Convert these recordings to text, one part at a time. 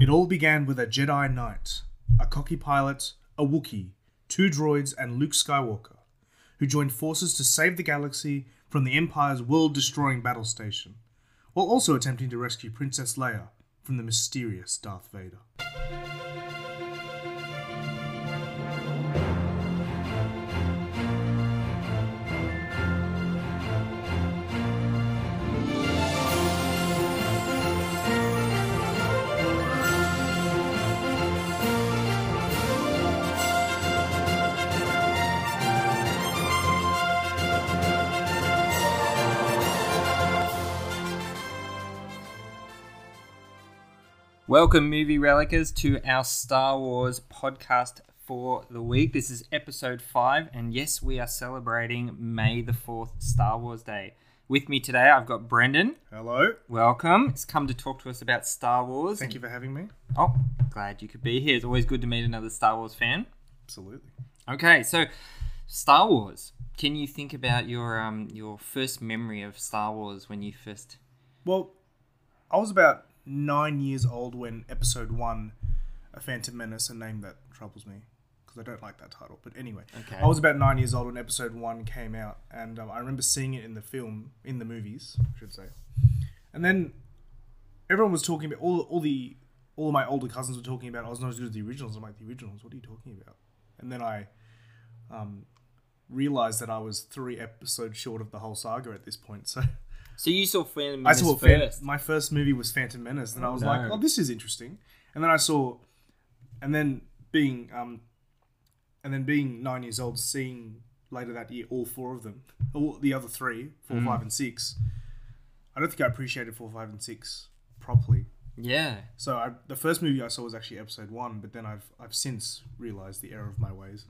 It all began with a Jedi Knight, a cocky pilot, a Wookiee, two droids, and Luke Skywalker, who joined forces to save the galaxy from the Empire's world destroying battle station, while also attempting to rescue Princess Leia from the mysterious Darth Vader. Welcome, movie relicers, to our Star Wars podcast for the week. This is episode five, and yes, we are celebrating May the 4th, Star Wars Day. With me today, I've got Brendan. Hello. Welcome. He's come to talk to us about Star Wars. Thank you for having me. Oh, glad you could be here. It's always good to meet another Star Wars fan. Absolutely. Okay, so Star Wars. Can you think about your um your first memory of Star Wars when you first? Well, I was about nine years old when episode one, A Phantom Menace, a name that troubles me because I don't like that title. But anyway, Okay. I was about nine years old when episode one came out, and um, I remember seeing it in the film, in the movies, I should say. And then everyone was talking about all, all the all of my older cousins were talking about. I was not as good as the originals. I'm like the originals. What are you talking about? And then I um, realized that I was three episodes short of the whole saga at this point. So. So you saw Phantom Menace I saw Fan- first. my first movie was Phantom Menace, and I was like, "Oh, this is interesting." And then I saw, and then being, um, and then being nine years old, seeing later that year all four of them, all the other three, four, Mm. five, and six. I don't think I appreciated four, five, and six properly. yeah. So I, the first movie I saw was actually Episode One, but then I've I've since realized the error of my ways.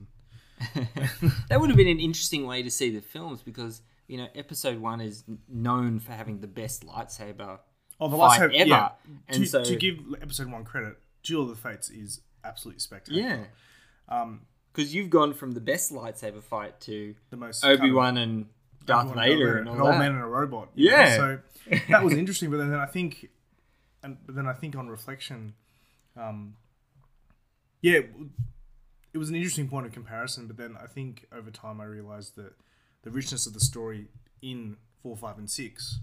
And that would have been an interesting way to see the films because you know episode one is known for having the best lightsaber oh, the fight ever, yeah. and to, so to give Episode One credit, Duel of the Fates is absolutely spectacular. yeah, Um, because you've gone from the best lightsaber fight to the most Obi Wan and Darth Vader and an all old man and a robot. you know? Yeah. So that was interesting, but then I think, and but then I think on reflection, um, yeah, it was an interesting point of comparison. But then I think over time I realized that the richness of the story in four, five, and six,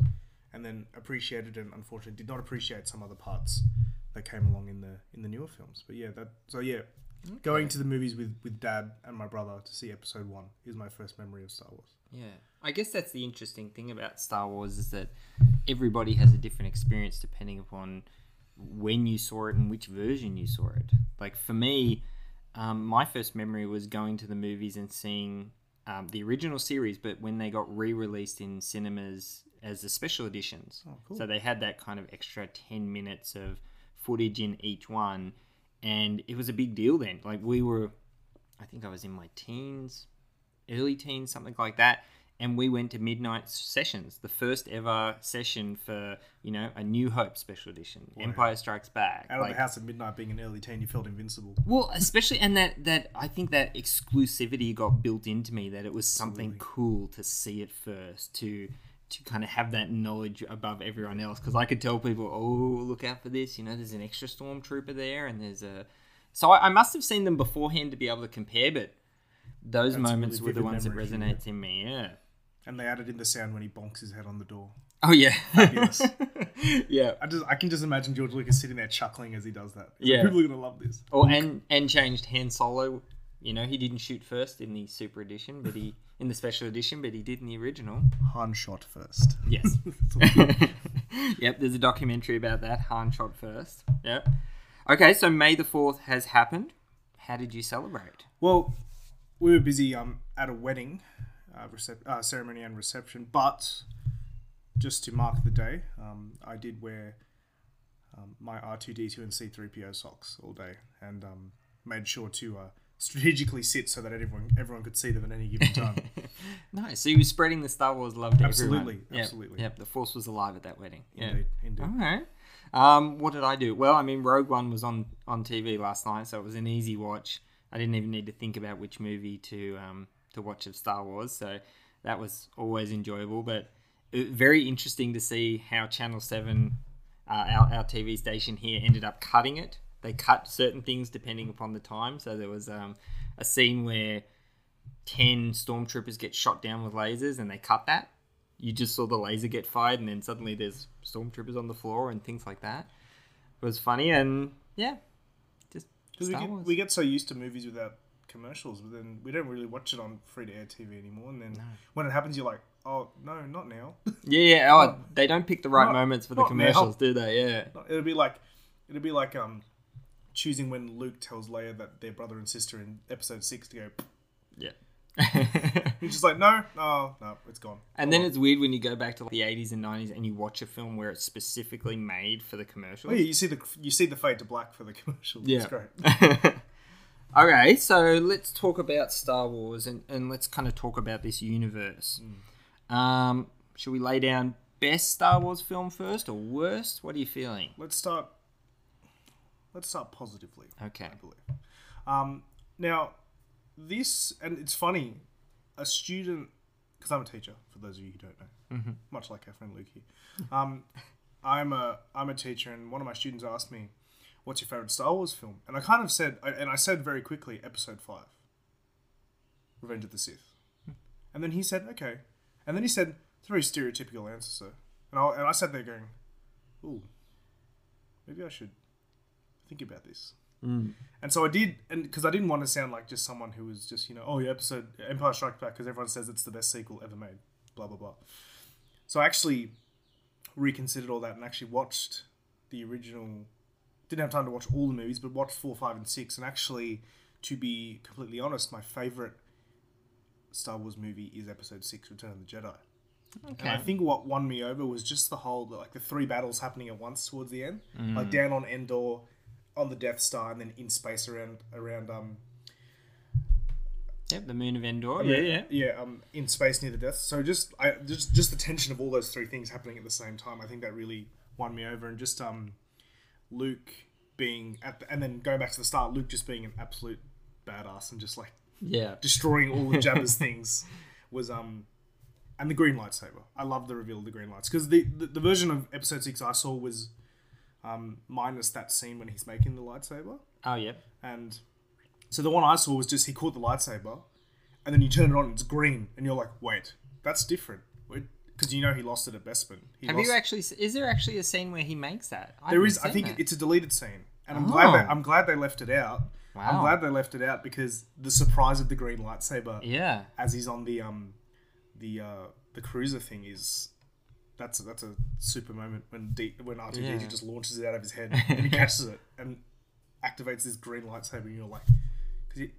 and then appreciated and unfortunately did not appreciate some other parts that came along in the in the newer films. But yeah, that so yeah. Going to the movies with, with dad and my brother to see episode one is my first memory of Star Wars. Yeah, I guess that's the interesting thing about Star Wars is that everybody has a different experience depending upon when you saw it and which version you saw it. Like for me, um, my first memory was going to the movies and seeing um, the original series, but when they got re-released in cinemas as the special editions. Oh, cool. So they had that kind of extra ten minutes of footage in each one, and it was a big deal then. Like we were, I think I was in my teens, early teens, something like that. And we went to midnight sessions, the first ever session for you know a New Hope special edition, Empire Strikes Back. Out of Like- the house at midnight, being an early teen, you felt invincible. well, especially and that that I think that exclusivity got built into me that it was something Absolutely. cool to see it first to to kind of have that knowledge above everyone else because I could tell people, oh, look out for this. You know, there's an extra stormtrooper there, and there's a. So I, I must have seen them beforehand to be able to compare, but those That's moments really were the ones that memory for you. resonates in me. Yeah. And they added in the sound when he bonks his head on the door. Oh yeah. Yeah. I just I can just imagine George Lucas sitting there chuckling as he does that. Yeah. People are gonna love this. Or and and changed Han Solo. You know, he didn't shoot first in the super edition, but he in the special edition, but he did in the original. Han shot first. Yes. Yep, there's a documentary about that. Han shot first. Yep. Okay, so May the fourth has happened. How did you celebrate? well, we were busy um at a wedding, uh, recep- uh, ceremony and reception, but just to mark the day, um, I did wear um, my R two D two and C three PO socks all day, and um, made sure to uh, strategically sit so that everyone everyone could see them at any given time. nice. So you were spreading the Star Wars love to Absolutely, everyone. Yep, absolutely. Yep. The Force was alive at that wedding. Yeah. Indeed, indeed. All right. Um, what did I do? Well, I mean, Rogue One was on on TV last night, so it was an easy watch. I didn't even need to think about which movie to um, to watch of Star Wars, so that was always enjoyable. But very interesting to see how Channel Seven uh, our, our TV station here ended up cutting it. They cut certain things depending upon the time. So there was um, a scene where 10 stormtroopers get shot down with lasers and they cut that. You just saw the laser get fired and then suddenly there's stormtroopers on the floor and things like that. It was funny and yeah, just Because we get, we get so used to movies without commercials, but then we don't really watch it on free to air TV anymore. And then when it happens, you're like, oh no, not now. Yeah, yeah. Oh, they don't pick the right Not- moments for the not now. commercials, do they? Yeah. it'll be like, it'll be like um, choosing when Luke tells Leia that they're brother and sister in Episode Six to go. Yeah. He's just like, no, no, no, it's gone. and then it's weird when you go back to like the 80s and 90s and you watch a film where it's specifically made for the commercials. Oh yeah, you see the you see the fade to black for the commercial. Yeah. It's great. okay, so let's talk about Star Wars and, and let's kind of talk about this universe. Um, should we lay down best Star Wars film first or worst? What are you feeling? Let's start. Let's start positively. Okay. I believe. Um, now, this and it's funny, a student because I'm a teacher. For those of you who don't know, much like our friend Luke here, um, I'm a I'm a teacher, and one of my students asked me, "What's your favorite Star Wars film?" And I kind of said, I- and I said very quickly, Episode Five, Revenge of the Sith, and then he said, "Okay," and then he said, "It's a very stereotypical answer, sir," and I and I sat there going, "Ooh, maybe I should think about this." Mm. And so I did, and because I didn't want to sound like just someone who was just, you know, oh, yeah, episode Empire Strikes Back, because everyone says it's the best sequel ever made, blah, blah, blah. So I actually reconsidered all that and actually watched the original. Didn't have time to watch all the movies, but watched four, five, and six. And actually, to be completely honest, my favorite Star Wars movie is Episode Six: Return of the Jedi. And I think what won me over was just the whole like the three battles happening at once towards the end, like down on Endor, on the Death Star, and then in space around around um Yep, the Moon of Endor. Yeah, yeah. yeah um in space near the Death. So just I just just the tension of all those three things happening at the same time. I think that really won me over, and just um Luke being at the, and then going back to the start, Luke just being an absolute badass and just like Yeah. destroying all of Jabba's things was um and the green lightsaber. I love the reveal of the green lights because the, the the version of episode six I saw was um minus that scene when he's making the lightsaber Oh, yeah, and so the one I saw was just he caught the lightsaber and then you turn it on and it's green and you're like wait that's different because you know he lost it at Bespin. He Have lost, you actually? Is there actually a scene where he makes that? I there I think that. it's a deleted scene and I'm glad Oh. they, I'm glad they left it out. Wow. I'm glad they left it out because the surprise of the green lightsaber Yeah. as he's on the um the uh the cruiser thing is that's that's a super moment when D, when R two D two just launches it out of his head and he catches it and activates this green lightsaber and you're like because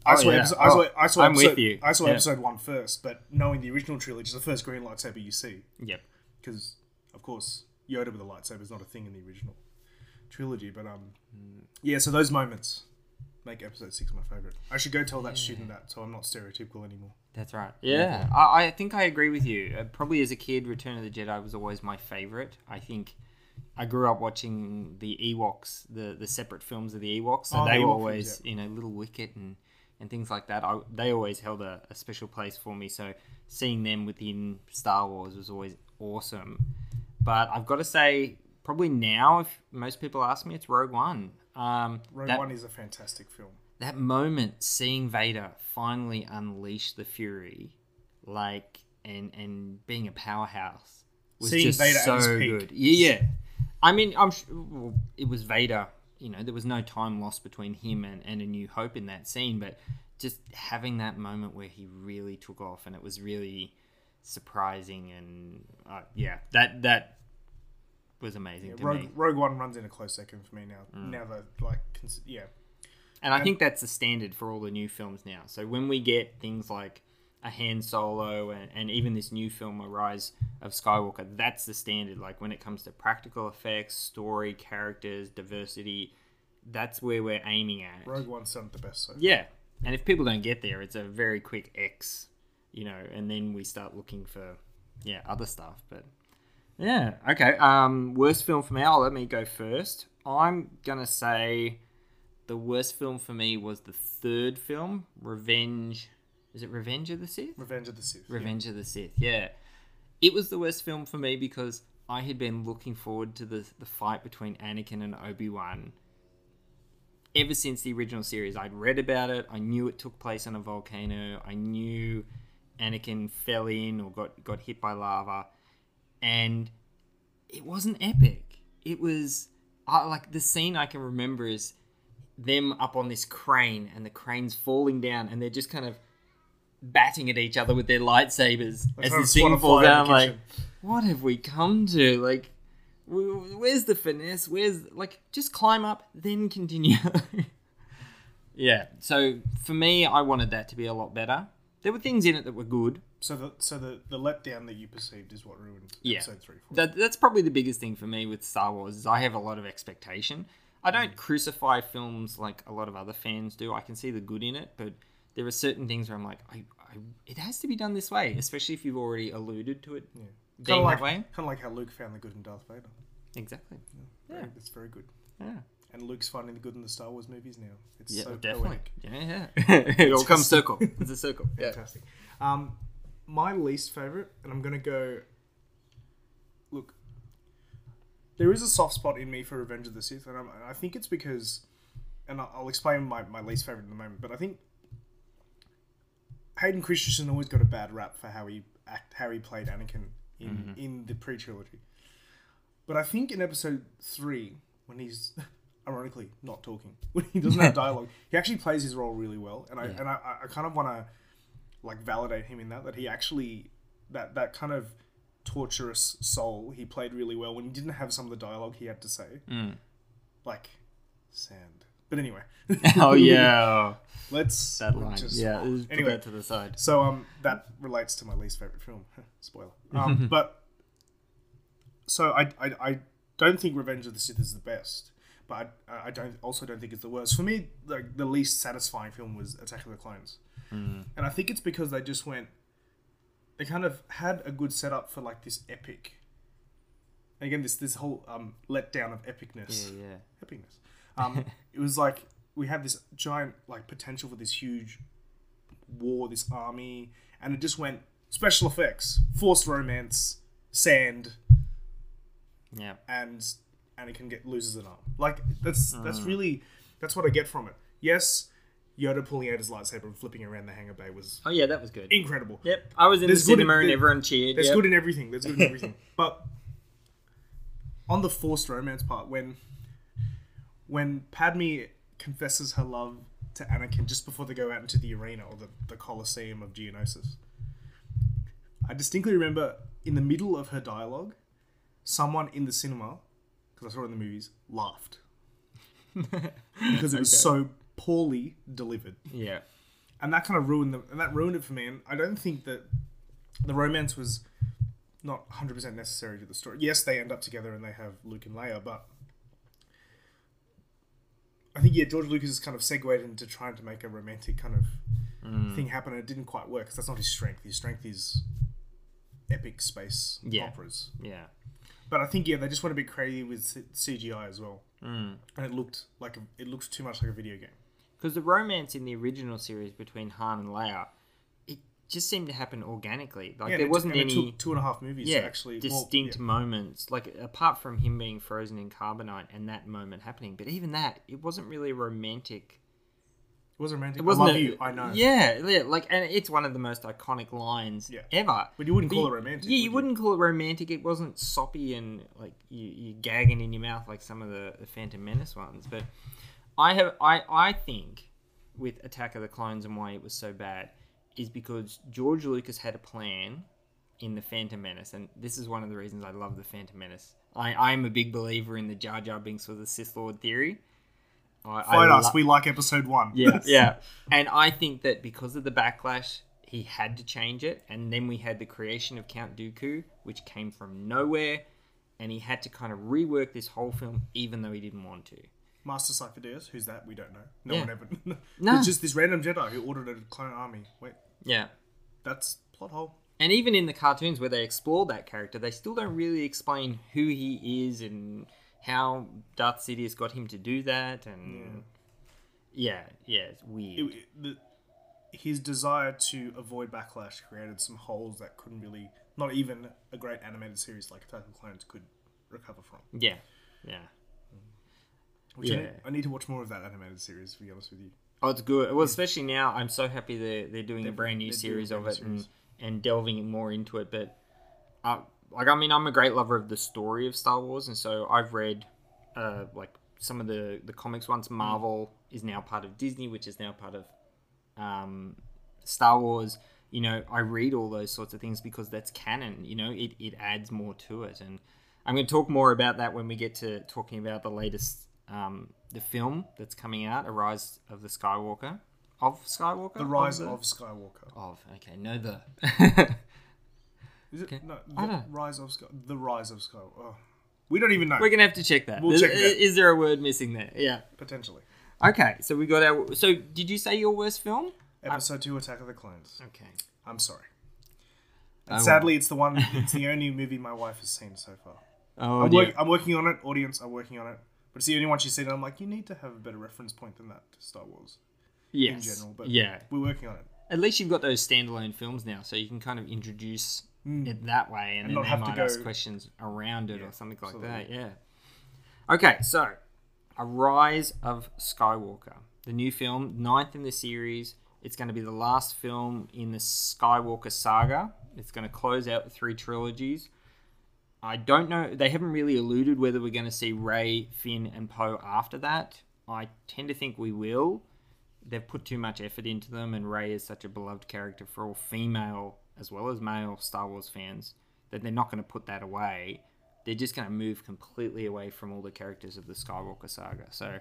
it. I Oh, saw, yeah. episode, I saw, Oh, I saw I'm episode, with you. I saw Yeah. episode one first, but knowing the original trilogy is the first green lightsaber you see Yep. because of course Yoda with a lightsaber is not a thing in the original trilogy. But um, yeah, so those moments make episode six my favorite. I should go tell that student that, so I'm not stereotypical anymore. That's right. Yeah, I, I think I agree with you. Uh, probably as a kid, Return of the Jedi was always my favorite. I think I grew up watching the Ewoks, the the separate films of the Ewoks, so Oh, the they were Ewok always, films, you know, Little Wicket and and things like that. I, they always held a, a special place for me. So seeing them within Star Wars was always awesome. But I've got to say, probably now, if most people ask me, it's Rogue One. Um, Rogue that, One is a fantastic film. that moment seeing Vader finally unleash the Fury, like and and being a powerhouse was Seeing just Vader so good. Yeah, yeah. I mean, I'm sure well, it was Vader. You know, there was no time lost between him and, and A New Hope in that scene, but just having that moment where he really took off and it was really surprising and uh, yeah, that that was amazing to Rogue, me. Rogue One runs in a close second for me now. Mm. Now that like cons- yeah, And I think that's the standard for all the new films now. So when we get things like a Han Solo and, and even this new film, A Rise of Skywalker, that's the standard. Like when it comes to practical effects, story, characters, diversity, that's where we're aiming at. Rogue One's done it the best so. far. Yeah. And if people don't get there, it's a very quick X, you know, and then we start looking for, yeah, other stuff. But yeah, okay. Um, worst film for me, I'll let me go first. I'm going to say the worst film for me was the third film, Revenge. Is it Revenge of the Sith? Revenge of the Sith. yeah. Revenge of the Sith, yeah. It was the worst film for me because I had been looking forward to the the fight between Anakin and Obi Wan ever since the original series. I'd read about it. I knew it took place on a volcano. I knew Anakin fell in or got got hit by lava, and it wasn't epic. It was I like the scene I can remember is them up on this crane and the crane's falling down and they're just kind of batting at each other with their lightsabers as the thing falls down. Like, what have we come to? Like, where's the finesse? Where's like just climb up, then continue. yeah. So for me, I wanted that to be a lot better. There were things in it that were good. So the so the, the letdown that you perceived is what ruined Yeah. episode three. That, that's probably the biggest thing for me with Star Wars is I have a lot of expectation. I don't mm. crucify films like a lot of other fans do. I can see the good in it, but there are certain things where I'm like, I, I it has to be done this way, especially if you've already alluded to it Kind being of like that way. kind of like how Luke found the good in Darth Vader. Exactly. Very, Yeah. It's very good. Yeah. And Luke's finding the good in the Star Wars movies now. It's Yeah, so definitely. poetic. Yeah, yeah. it all comes circle. It's a circle. Yeah. Fantastic. Um, my least favorite, and I'm gonna go. Look, there is a soft spot in me for Revenge of the Sith, and I'm, I think it's because, and I'll, I'll explain my, my least favorite in a moment. But I think Hayden Christensen always got a bad rap for how he act, how he played Anakin in in the pre trilogy. But I think in Episode three, when he's ironically not talking, when he doesn't have dialogue, he actually plays his role really well, and I and I, I kind of want to like validate him in that that he actually that that kind of torturous soul he played really well when he didn't have some of the dialogue he had to say, Mm. like sand. But anyway, Oh yeah. let's line. just- yeah. Anyway, that to the side. so um, that relates to my least favorite film. Spoiler. Um, but so I, I I don't think Revenge of the Sith is the best, but I, I don't also don't think it's the worst. For me, like the least satisfying film was Attack of the Clones, and I think it's because they just went. They kind of had a good setup for like this epic. and Again, this this whole um, letdown of epicness Yeah, yeah. epicness. Um, it was like we had this giant like potential for this huge war, this army, and it just went special effects, forced romance, sand, Yeah. and Anakin get loses an arm. Like that's Mm. that's really that's what I get from it. Yes, Yoda pulling out his lightsaber and flipping around the hangar bay was Oh yeah, that was good. incredible. Yep. I was in There's the good in- and everyone cheered. There's yep. good in everything. There's good in everything. but on the forced romance part, when when Padme confesses her love to Anakin just before they go out into the arena or the, the Colosseum of Geonosis, I distinctly remember in the middle of her dialogue, someone in the cinema, because I saw it in the movies, laughed because it was so poorly delivered yeah. and that kind of ruined them, and that ruined it for me. And I don't think that the romance was not 100% necessary to the story. Yes, they end up together and they have Luke and Leia, but I think yeah, George Lucas has kind of segued into trying to make a romantic kind of Mm. thing happen, and it didn't quite work because that's not his strength. His strength is epic space Yeah. operas. Yeah. But I think yeah, they just went a bit crazy with C- CGI as well, Mm. and it looked like a, it looked too much like a video game. Because the romance in the original series between Han and Leia, just seemed to happen organically. Like Yeah, there wasn't any took two and a half movies yeah actually well, distinct yeah. moments. Like apart from him being frozen in carbonite and that moment happening, but even that, it wasn't really romantic. It wasn't romantic. It wasn't. I love a- you. I know. Yeah, yeah. Like, and it's one of the most iconic lines Yeah. ever. But you wouldn't call But it romantic. Yeah, would you wouldn't call it romantic. It wasn't soppy and like you, you gagging in your mouth like some of the, the Phantom Menace ones. But I have I I think with Attack of the Clones and why it was so bad is because George Lucas had a plan in the Phantom Menace, and this is one of the reasons I love the Phantom Menace. I I am a big believer in the Jar Jar Binks was a Sith Lord theory. I, I Fight us. lo- We like episode one. yeah, yeah. And I think that because of the backlash, he had to change it. And then we had the creation of Count Dooku, which came from nowhere. And he had to kind of rework this whole film, even though he didn't want to. Master Cypher Who's that? We don't know. No Yeah. one ever. No. It's just this random Jedi who ordered a clone army. Wait, Yeah. that's plot hole. And even in the cartoons where they explore that character, they still don't really explain who he is and how Darth Sidious got him to do that. And yeah, yeah, it's weird. It, it- the, his desire to avoid backlash created some holes that couldn't really not even a great animated series like Attack of the Clones could recover from. Yeah, yeah. Which I, need, I need to watch more of that animated series. To be honest with you, Oh, it's good. Well, especially now, I'm so happy they're they're doing a They're- brand new a series brand of it and series. and delving more into it. But uh, like, I mean, I'm a great lover of the story of Star Wars, and so I've read uh, like some of the the comics ones. Hmm. Marvel is now part of Disney, which is now part of um, Star Wars. You know, I read all those sorts of things because that's canon. You know, it, it adds more to it, and I'm going to talk more about that when we get to talking about the latest um, the film that's coming out, A Rise of the Skywalker, of Skywalker, The Rise the- of Skywalker. of. Okay, no the. Is it Okay. no? The Rise of Sky. The Rise of Skywalker. Oh. We don't even know. We're gonna have to check that. We'll is, check out. is there a word missing there? Yeah. Potentially. Okay, so we got our. So did you say your worst film? Episode two, Attack of the Clones. Okay. I'm sorry. Oh, And sadly, it's the one. It's the only movie my wife has seen so far. Oh, I'm, work, I'm working on it. Audience, I'm working on it. But the only she's seen. And I'm like, you need to have a better reference point than that to Star Wars yes. in general. But yeah. we're working on it. At least you've got those standalone films now, so you can kind of introduce mm. it that way, and, then they have to might ask questions around it Yeah, or something like absolutely. that. Yeah. Okay, so a Rise of Skywalker, the new film, ninth in the series. It's going to be the last film in the Skywalker saga. It's going to close out the three trilogies. I don't know. They haven't really alluded whether we're going to see Rey, Finn, and Poe after that. I tend to think we will. They've put too much effort into them, and Rey is such a beloved character for all female as well as male Star Wars fans that they're not going to put that away. They're just going to move completely away from all the characters of the Skywalker saga. So,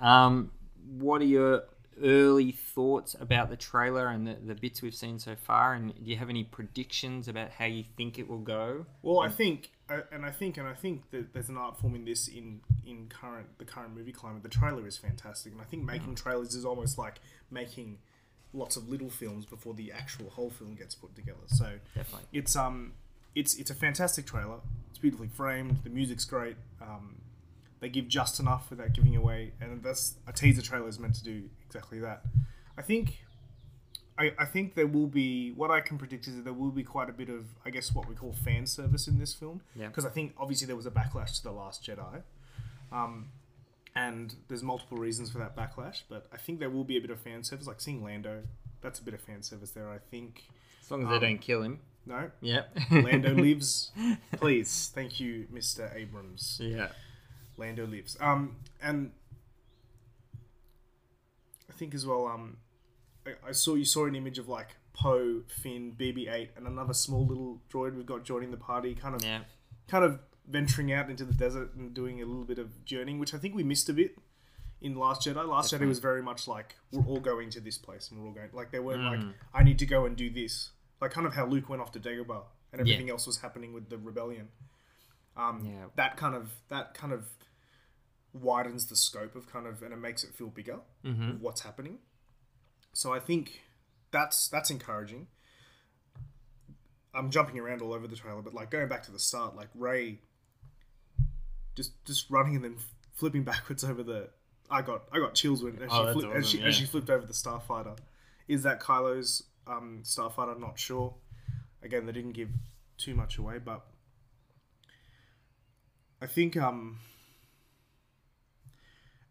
um, what are your early thoughts about the trailer and the, the bits we've seen so far? And do you have any predictions about how you think it will go? Well, I think, uh, and I think, and I think that there's an art form in this in in current the current movie climate. The trailer is fantastic, and I think making trailers is almost like making lots of little films before the actual whole film gets put together. So Definitely. it's um it's it's a fantastic trailer. It's beautifully framed. The music's great. Um, they give just enough without giving away, and that's a teaser trailer is meant to do exactly that. I think. I, I think there will be what I can predict is that there will be quite a bit of I guess what we call fan service in this film Yeah. because I think obviously there was a backlash to the Last Jedi, um, and there's multiple reasons for that backlash. But I think there will be a bit of fan service, like seeing Lando. That's a bit of fan service there. I think. As long as they don't kill him. No, Yep. Lando lives. Please, thank you, Mr. Abrams. Yeah. Lando lives. Um, and think as well. Um, I, I saw you saw an image of like Poe, Finn, BB-8, and another small little droid we've got joining the party. Kind of, Yeah. kind of venturing out into the desert and doing a little bit of journeying, which I think we missed a bit in Last Jedi. Last Jedi was very much like we're all going to this place and we're all going. Like they weren't like I need to go and do this. Like kind of how Luke went off to Dagobah and everything else was happening with the rebellion. Um, Yeah. that kind of that kind of widens the scope of kind of and it makes it feel bigger of what's happening. So I think that's that's encouraging. I'm jumping around all over the trailer, but like going back to the start, like Rey just just running and then flipping backwards over the. I got I got chills when as, Oh, she, flipped, as, she, awesome, as she flipped over the starfighter. Is that Kylo's um, starfighter? Not sure. Again, they didn't give too much away, but I think um,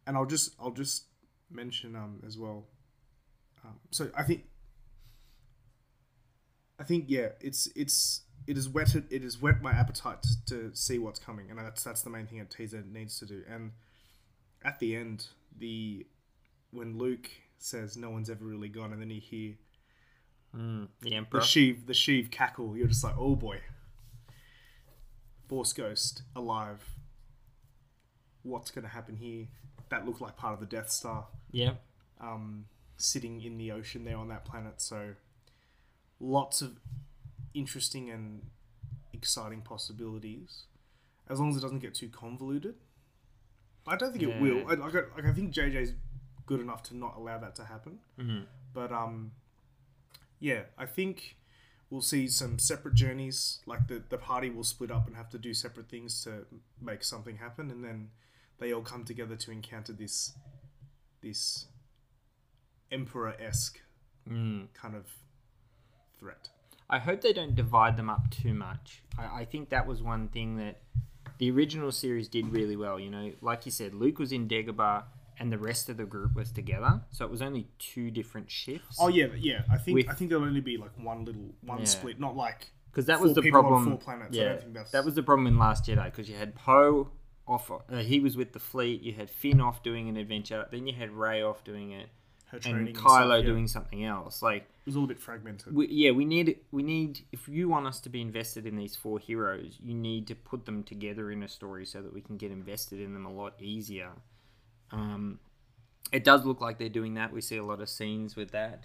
and I'll just I'll just mention um as well. Um, so I think I think yeah, it's it's it has whetted it has whet my appetite to, to see what's coming, and that's that's the main thing a teaser needs to do. And at the end, the when Luke says no one's ever really gone, and then you hear Mm, the the Emperor. Sheev the Sheev cackle, you're just like, oh boy, Force Ghost alive. What's going to happen here? That looked like part of the Death Star yeah. um, sitting in the ocean there on that planet. So lots of interesting and exciting possibilities, as long as it doesn't get too convoluted. I don't think it will. I, like, I, like, I think JJ's good enough to not allow that to happen. Mhm. But um, yeah, I think we'll see some separate journeys. Like the the party will split up and have to do separate things to make something happen, and then they all come together to encounter this this emperor esque Mm. kind of threat. I hope they don't divide them up too much. I, I think that was one thing that the original series did really well. You know, like you said, Luke was in Dagobah and the rest of the group was together, so it was only two different shifts. Oh yeah, yeah. I think With- I think there'll only be like one little one Yeah. split, not like because that four was the problem. four planets. I Yeah, don't think that's- that was the problem in Last Jedi because you had Poe off. Uh, he was with the fleet. You had Finn off doing an adventure. Then you had Rey off doing it, her and and Kylo stuff, yeah. doing something else. Like, It was all a little bit fragmented. we, yeah, we need we need if you want us to be invested in these four heroes, you need to put them together in a story so that we can get invested in them a lot easier. Um, it does look like they're doing that. We see a lot of scenes with that.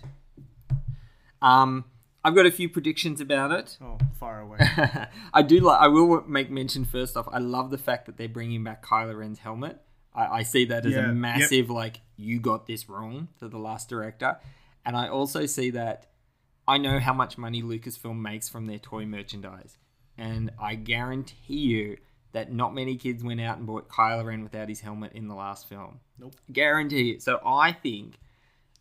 Um, I've got a few predictions about it. oh, far away. I do like. I will make mention first off. I love the fact that they're bringing back Kylo Ren's helmet. I, I see that as Yeah, a yep. massive like you got this wrong to the last director, and I also see that I know how much money Lucasfilm makes from their toy merchandise, and I guarantee you that not many kids went out and bought Kylo Ren without his helmet in the last film. Nope. Guarantee it. So I think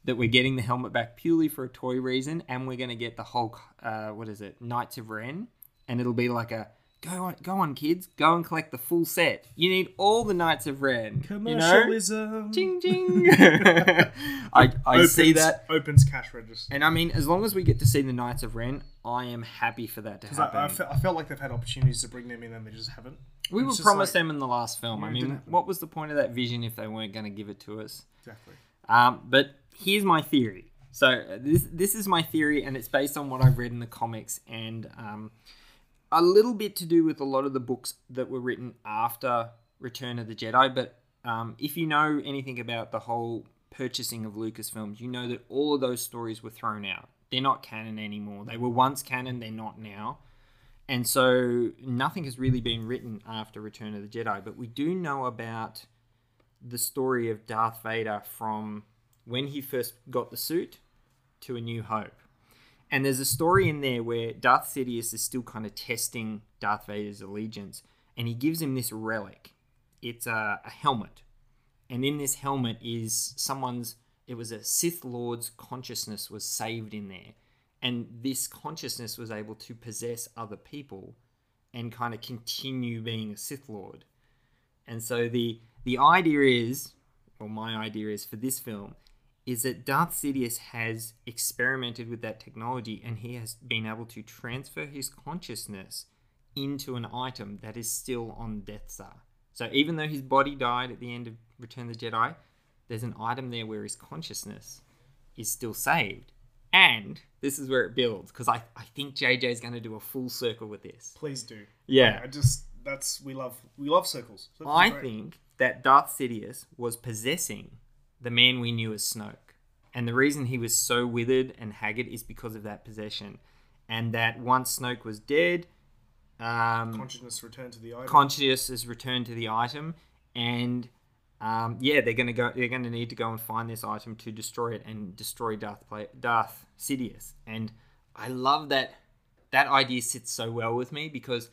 that we're getting the helmet back purely for a toy reason, and we're going to get the whole uh, what is it, Knights of Ren, and it'll be like a go on, go on, kids, go and collect the full set. You need all the Knights of Ren. You know? Commercialism. Ching ching. I I see that, opens cash register. and I mean, as long as we get to see the Knights of Ren, I am happy for that to 'Cause happen. I, I, fe- I felt like they've had opportunities to bring them in and they just haven't. we were promised like- them in the last film. I Yeah, it didn't mean, what was the point of that vision if they weren't going to give it to us? Exactly. Um, but here's my theory. So this this is my theory, and it's based on what I've read in the comics, and um, a little bit to do with a lot of the books that were written after Return of the Jedi. But um, if you know anything about the whole purchasing of Lucasfilms, you know that all of those stories were thrown out. They're not canon anymore. They were once canon. They're not now. And so nothing has really been written after Return of the Jedi, but we do know about the story of Darth Vader from when he first got the suit to A New Hope. And there's a story in there where Darth Sidious is still kind of testing Darth Vader's allegiance, and he gives him this relic. It's a, a helmet. And in this helmet is someone's, it was a Sith Lord's consciousness was saved in there. And this consciousness was able to possess other people and kind of continue being a Sith Lord. And so the the idea is, or my idea is for this film, is that Darth Sidious has experimented with that technology and he has been able to transfer his consciousness into an item that is still on Death Star. So even though his body died at the end of Return of the Jedi, there's an item there where his consciousness is still saved. And this is where it builds because I, I think JJ is going to do a full circle with this. Please do. Yeah. I just that's we love we love circles. Circles I think that Darth Sidious was possessing the man we knew as Snoke. And the reason he was so withered and haggard is because of that possession. And that once Snoke was dead, um, consciousness return to the item. conscious is returned to the item. And um, yeah, they're gonna go. They're gonna need to go and find this item to destroy it and destroy Darth Pla- Darth Sidious. And I love that. That idea sits so well with me because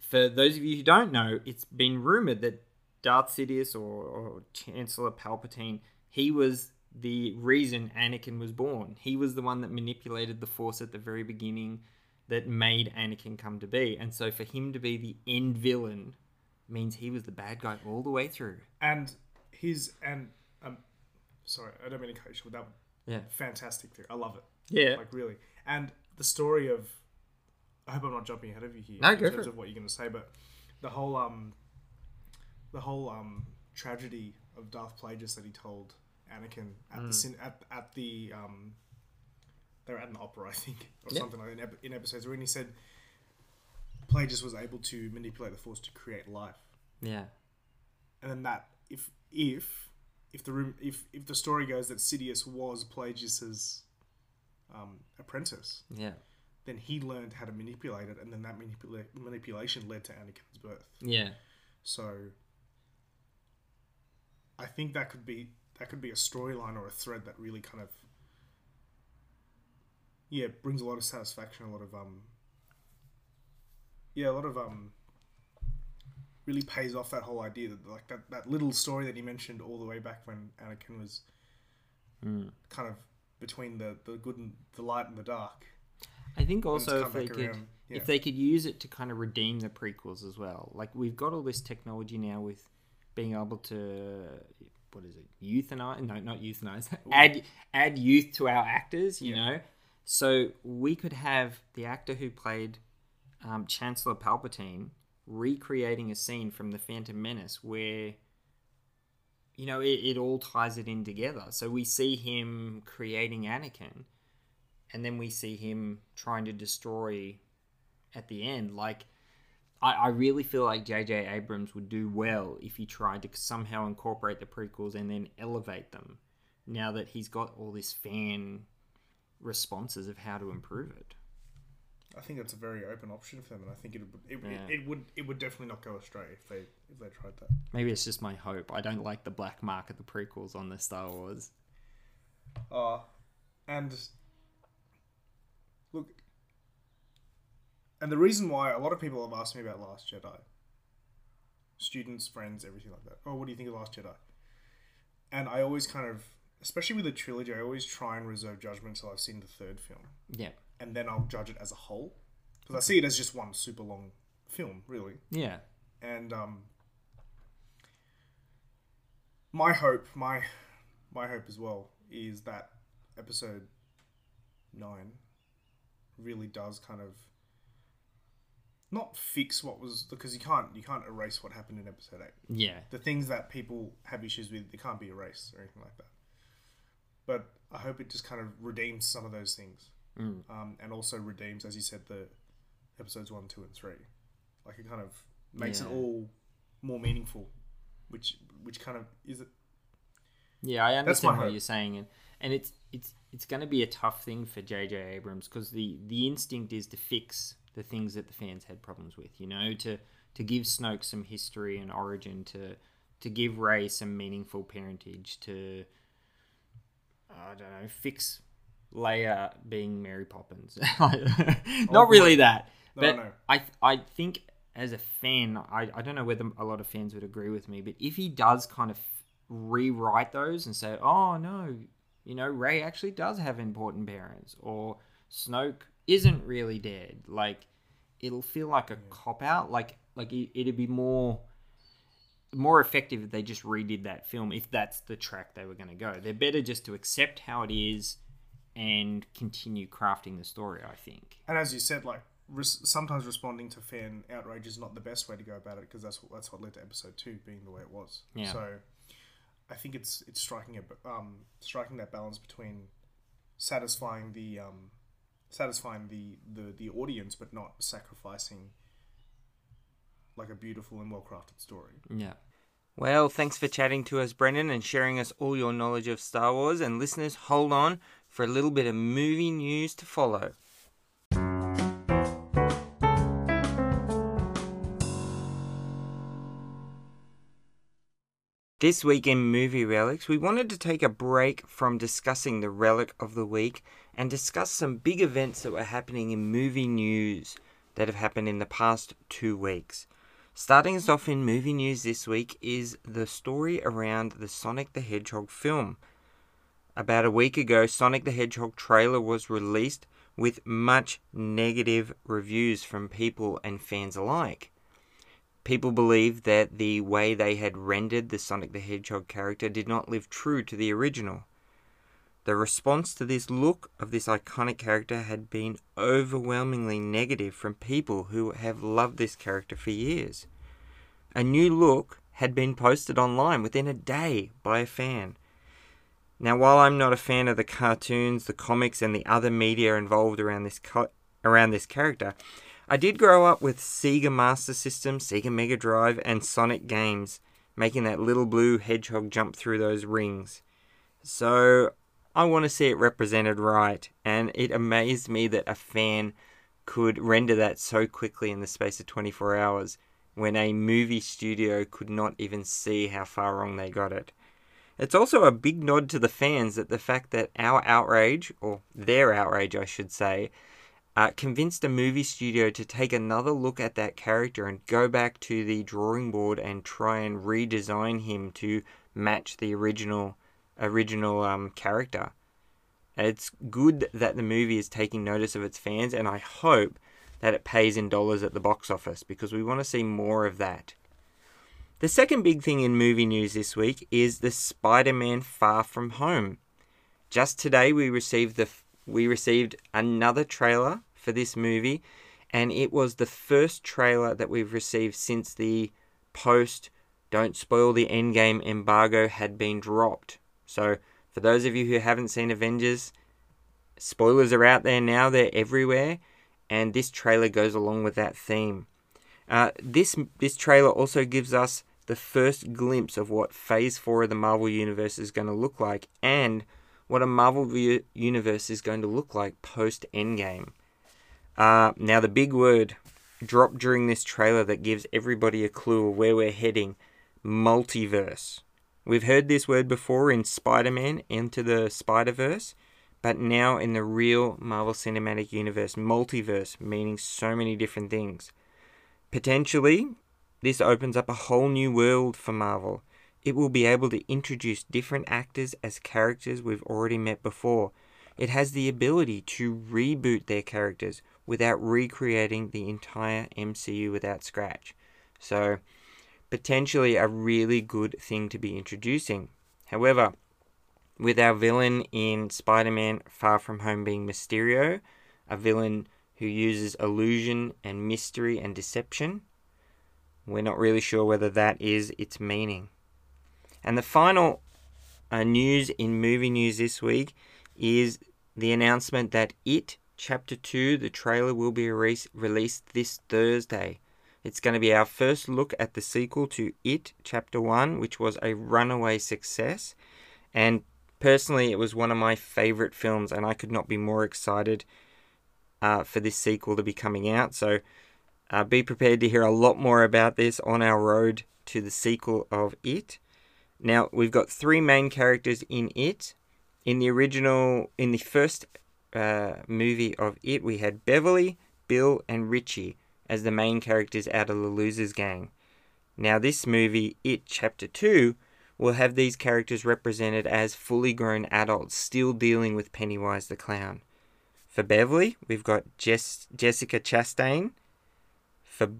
for those of you who don't know, it's been rumored that Darth Sidious or, or Chancellor Palpatine, he was the reason Anakin was born. He was the one that manipulated the Force at the very beginning that made Anakin come to be. And so for him to be the end villain means he was the bad guy all the way through. and his and um, sorry, I don't mean to cut you short. That Yeah. fantastic theory. I love it. Yeah. Like really, and the story of. I hope I'm not jumping ahead of you here No, in terms of what you're going to say, but the whole um, the whole um tragedy of Darth Plagueis that he told Anakin at Mm. the cin- at at the um, they were at an opera, I think, or Yeah. something like that in, ep- in episodes where he said Plagueis was able to manipulate the Force to create life Yeah. and then that if if if the room if if the story goes that Sidious was Plagueis's um, apprentice, Yeah. then he learned how to manipulate it, and then that manipula- manipulation led to Anakin's birth. Yeah. So I think that could be that could be a storyline or a thread that really kind of yeah brings a lot of satisfaction, a lot of um yeah a lot of um really pays off that whole idea that like that, that little story that he mentioned all the way back when Anakin was Mm. kind of between the the good and the light and the dark. I think also if they could around. Yeah. if they could use it to kind of redeem the prequels as well. Like we've got all this technology now with being able to what is it euthanize? No, not euthanize. add add youth to our actors. You Yeah. know, so we could have the actor who played um, Chancellor Palpatine recreating a scene from the Phantom Menace where. You know, it, it all ties it in together. So we see him creating Anakin, and then we see him trying to destroy at the end. Like, I, I really feel like J.J. Abrams would do well if he tried to somehow incorporate the prequels and then elevate them. Now that he's got all this fan responses of how to improve it. I think that's a very open option for them, and I think it would it, Yeah. it, it would it would definitely not go astray if they if they tried that. Maybe it's just my hope. I don't like the black mark of the prequels on the Star Wars. Uh, and look, and the reason why a lot of people have asked me about Last Jedi, students, friends, everything like that. Oh, what do you think of Last Jedi? And I always kind of, especially with a trilogy, I always try and reserve judgment until I've seen the third film, Yeah. and then I'll judge it as a whole, because I see it as just one super long film, really. Yeah. and um, my hope, my my hope as well, is that episode nine really does kind of not fix what was because you can't you can't erase what happened in episode eight. Yeah. The things that people have issues with, they can't be erased or anything like that. But I hope it just kind of redeems some of those things, Mm. um, and also redeems, as you said, the episodes one, two, and three. Like it kind of makes it all more meaningful, which which kind of is it. Yeah, I understand what you're saying, and and it's it's it's going to be a tough thing for J.J. Abrams because the the instinct is to fix the things that the fans had problems with. You know, to to give Snoke some history and origin, to to give Rey some meaningful parentage, to I don't know, fix Leia being Mary Poppins. Not really that, No, but no. I I think as a fan, I, I don't know whether a lot of fans would agree with me, but if he does kind of rewrite those and say, oh no, you know, Rey actually does have important parents, or Snoke isn't really dead, like it'll feel like a cop out. Like like it, it'd be more more effective if they just redid that film if that's the track they were going to go. They're better just to accept how it is and continue crafting the story. I think. And as you said, like res- sometimes responding to fan outrage is not the best way to go about it because that's what, that's what led to episode two being the way it was. Yeah. So I think it's it's striking a um striking that balance between satisfying the um satisfying the the the audience but not sacrificing like a beautiful and well crafted story. Yeah. Well, thanks for chatting to us, Brendan, and sharing us all your knowledge of Star Wars. And listeners, hold on for a little bit of movie news to follow. This week in Movie Relics, we wanted to take a break from discussing the relic of the week and discuss some big events that were happening in movie news that have happened in the past two weeks. Starting us off in movie news this week is the story around the Sonic the Hedgehog film. About a week ago, Sonic the Hedgehog trailer was released with much negative reviews from people and fans alike. People believed that the way they had rendered the Sonic the Hedgehog character did not live true to the original. The response to this look of this iconic character had been overwhelmingly negative from people who have loved this character for years. A new look had been posted online within a day by a fan. Now, while I'm not a fan of the cartoons, the comics, and the other media involved around this co- around this character, I did grow up with Sega Master System, Sega Mega Drive, and Sonic games, making that little blue hedgehog jump through those rings. So I want to see it represented right, and it amazed me that a fan could render that so quickly in the space of 24 hours when a movie studio could not even see how far wrong they got it. It's also a big nod to the fans that the fact that our outrage, or their outrage, I should say, uh, convinced a movie studio to take another look at that character and go back to the drawing board and try and redesign him to match the original original um, character. It's good that the movie is taking notice of its fans, and I hope that it pays in dollars at the box office because we want to see more of that. The second big thing in movie news this week is the Spider-Man Far From Home. Just today we received the we received another trailer for this movie and it was the first trailer that we've received since the post don't spoil the endgame embargo had been dropped. So, for those of you who haven't seen Avengers, spoilers are out there now, they're everywhere, and this trailer goes along with that theme. Uh, this this trailer also gives us the first glimpse of what Phase 4 of the Marvel Universe is going to look like and what a Marvel Universe is going to look like post Endgame. Uh, now, the big word dropped during this trailer that gives everybody a clue of where we're heading multiverse. We've heard this word before in Spider Man Into the Spider Verse, but now in the real Marvel Cinematic Universe, multiverse, meaning so many different things. Potentially, this opens up a whole new world for Marvel. It will be able to introduce different actors as characters we've already met before. It has the ability to reboot their characters without recreating the entire MCU without scratch. So, potentially a really good thing to be introducing. However, with our villain in Spider Man Far From Home being Mysterio, a villain who uses illusion and mystery and deception, we're not really sure whether that is its meaning. And the final uh, news in movie news this week is the announcement that It Chapter 2, the trailer will be re- released this Thursday. It's going to be our first look at the sequel to It Chapter 1, which was a runaway success. And personally, it was one of my favorite films, and I could not be more excited uh, for this sequel to be coming out. So uh, be prepared to hear a lot more about this on our road to the sequel of It. Now, we've got three main characters in It. In the original, in the first uh, movie of it, we had Beverly, Bill, and Richie as the main characters out of the Losers Gang. Now, this movie, It Chapter 2, will have these characters represented as fully grown adults still dealing with Pennywise the Clown. For Beverly, we've got Jess- Jessica Chastain. For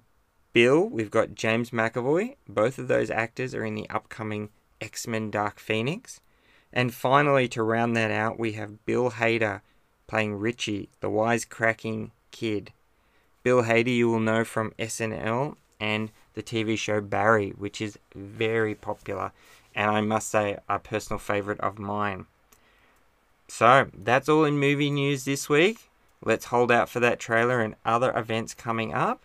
Bill, we've got James McAvoy. Both of those actors are in the upcoming X Men Dark Phoenix. And finally, to round that out, we have Bill Hader playing Richie, the wisecracking kid. Bill Hader, you will know from SNL and the TV show Barry, which is very popular, and I must say, a personal favorite of mine. So, that's all in movie news this week. Let's hold out for that trailer and other events coming up.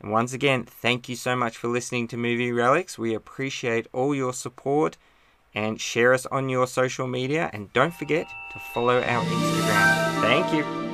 And once again, thank you so much for listening to Movie Relics. We appreciate all your support and share us on your social media. And don't forget to follow our Instagram. Thank you.